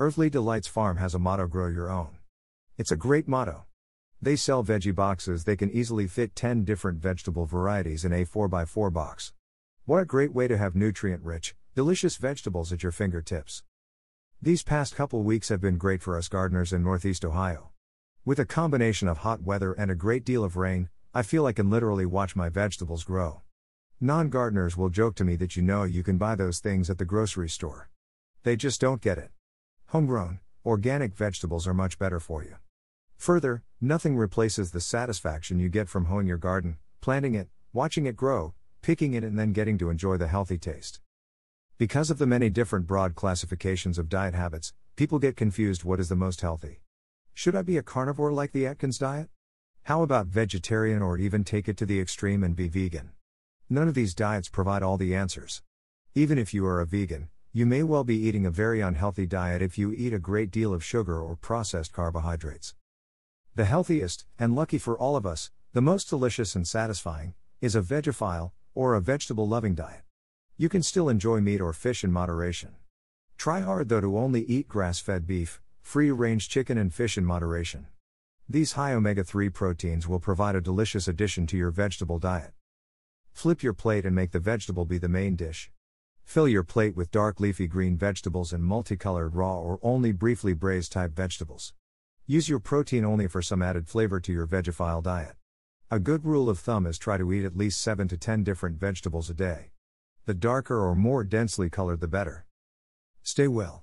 Earthly Delights Farm has a motto Grow Your Own. It's a great motto. They sell veggie boxes they can easily fit 10 different vegetable varieties in a 4x4 box. What a great way to have nutrient rich, delicious vegetables at your fingertips. These past couple weeks have been great for us gardeners in Northeast Ohio. With a combination of hot weather and a great deal of rain, I feel I can literally watch my vegetables grow. Non gardeners will joke to me that you know you can buy those things at the grocery store. They just don't get it. Homegrown, organic vegetables are much better for you. Further, nothing replaces the satisfaction you get from hoeing your garden, planting it, watching it grow, picking it, and then getting to enjoy the healthy taste. Because of the many different broad classifications of diet habits, people get confused what is the most healthy. Should I be a carnivore like the Atkins diet? How about vegetarian or even take it to the extreme and be vegan? None of these diets provide all the answers. Even if you are a vegan, you may well be eating a very unhealthy diet if you eat a great deal of sugar or processed carbohydrates. The healthiest, and lucky for all of us, the most delicious and satisfying, is a vegophile, or a vegetable loving diet. You can still enjoy meat or fish in moderation. Try hard though to only eat grass fed beef, free range chicken, and fish in moderation. These high omega 3 proteins will provide a delicious addition to your vegetable diet. Flip your plate and make the vegetable be the main dish. Fill your plate with dark leafy green vegetables and multicolored raw or only briefly braised type vegetables. Use your protein only for some added flavor to your vegophile diet. A good rule of thumb is try to eat at least 7 to 10 different vegetables a day. The darker or more densely colored the better. Stay well.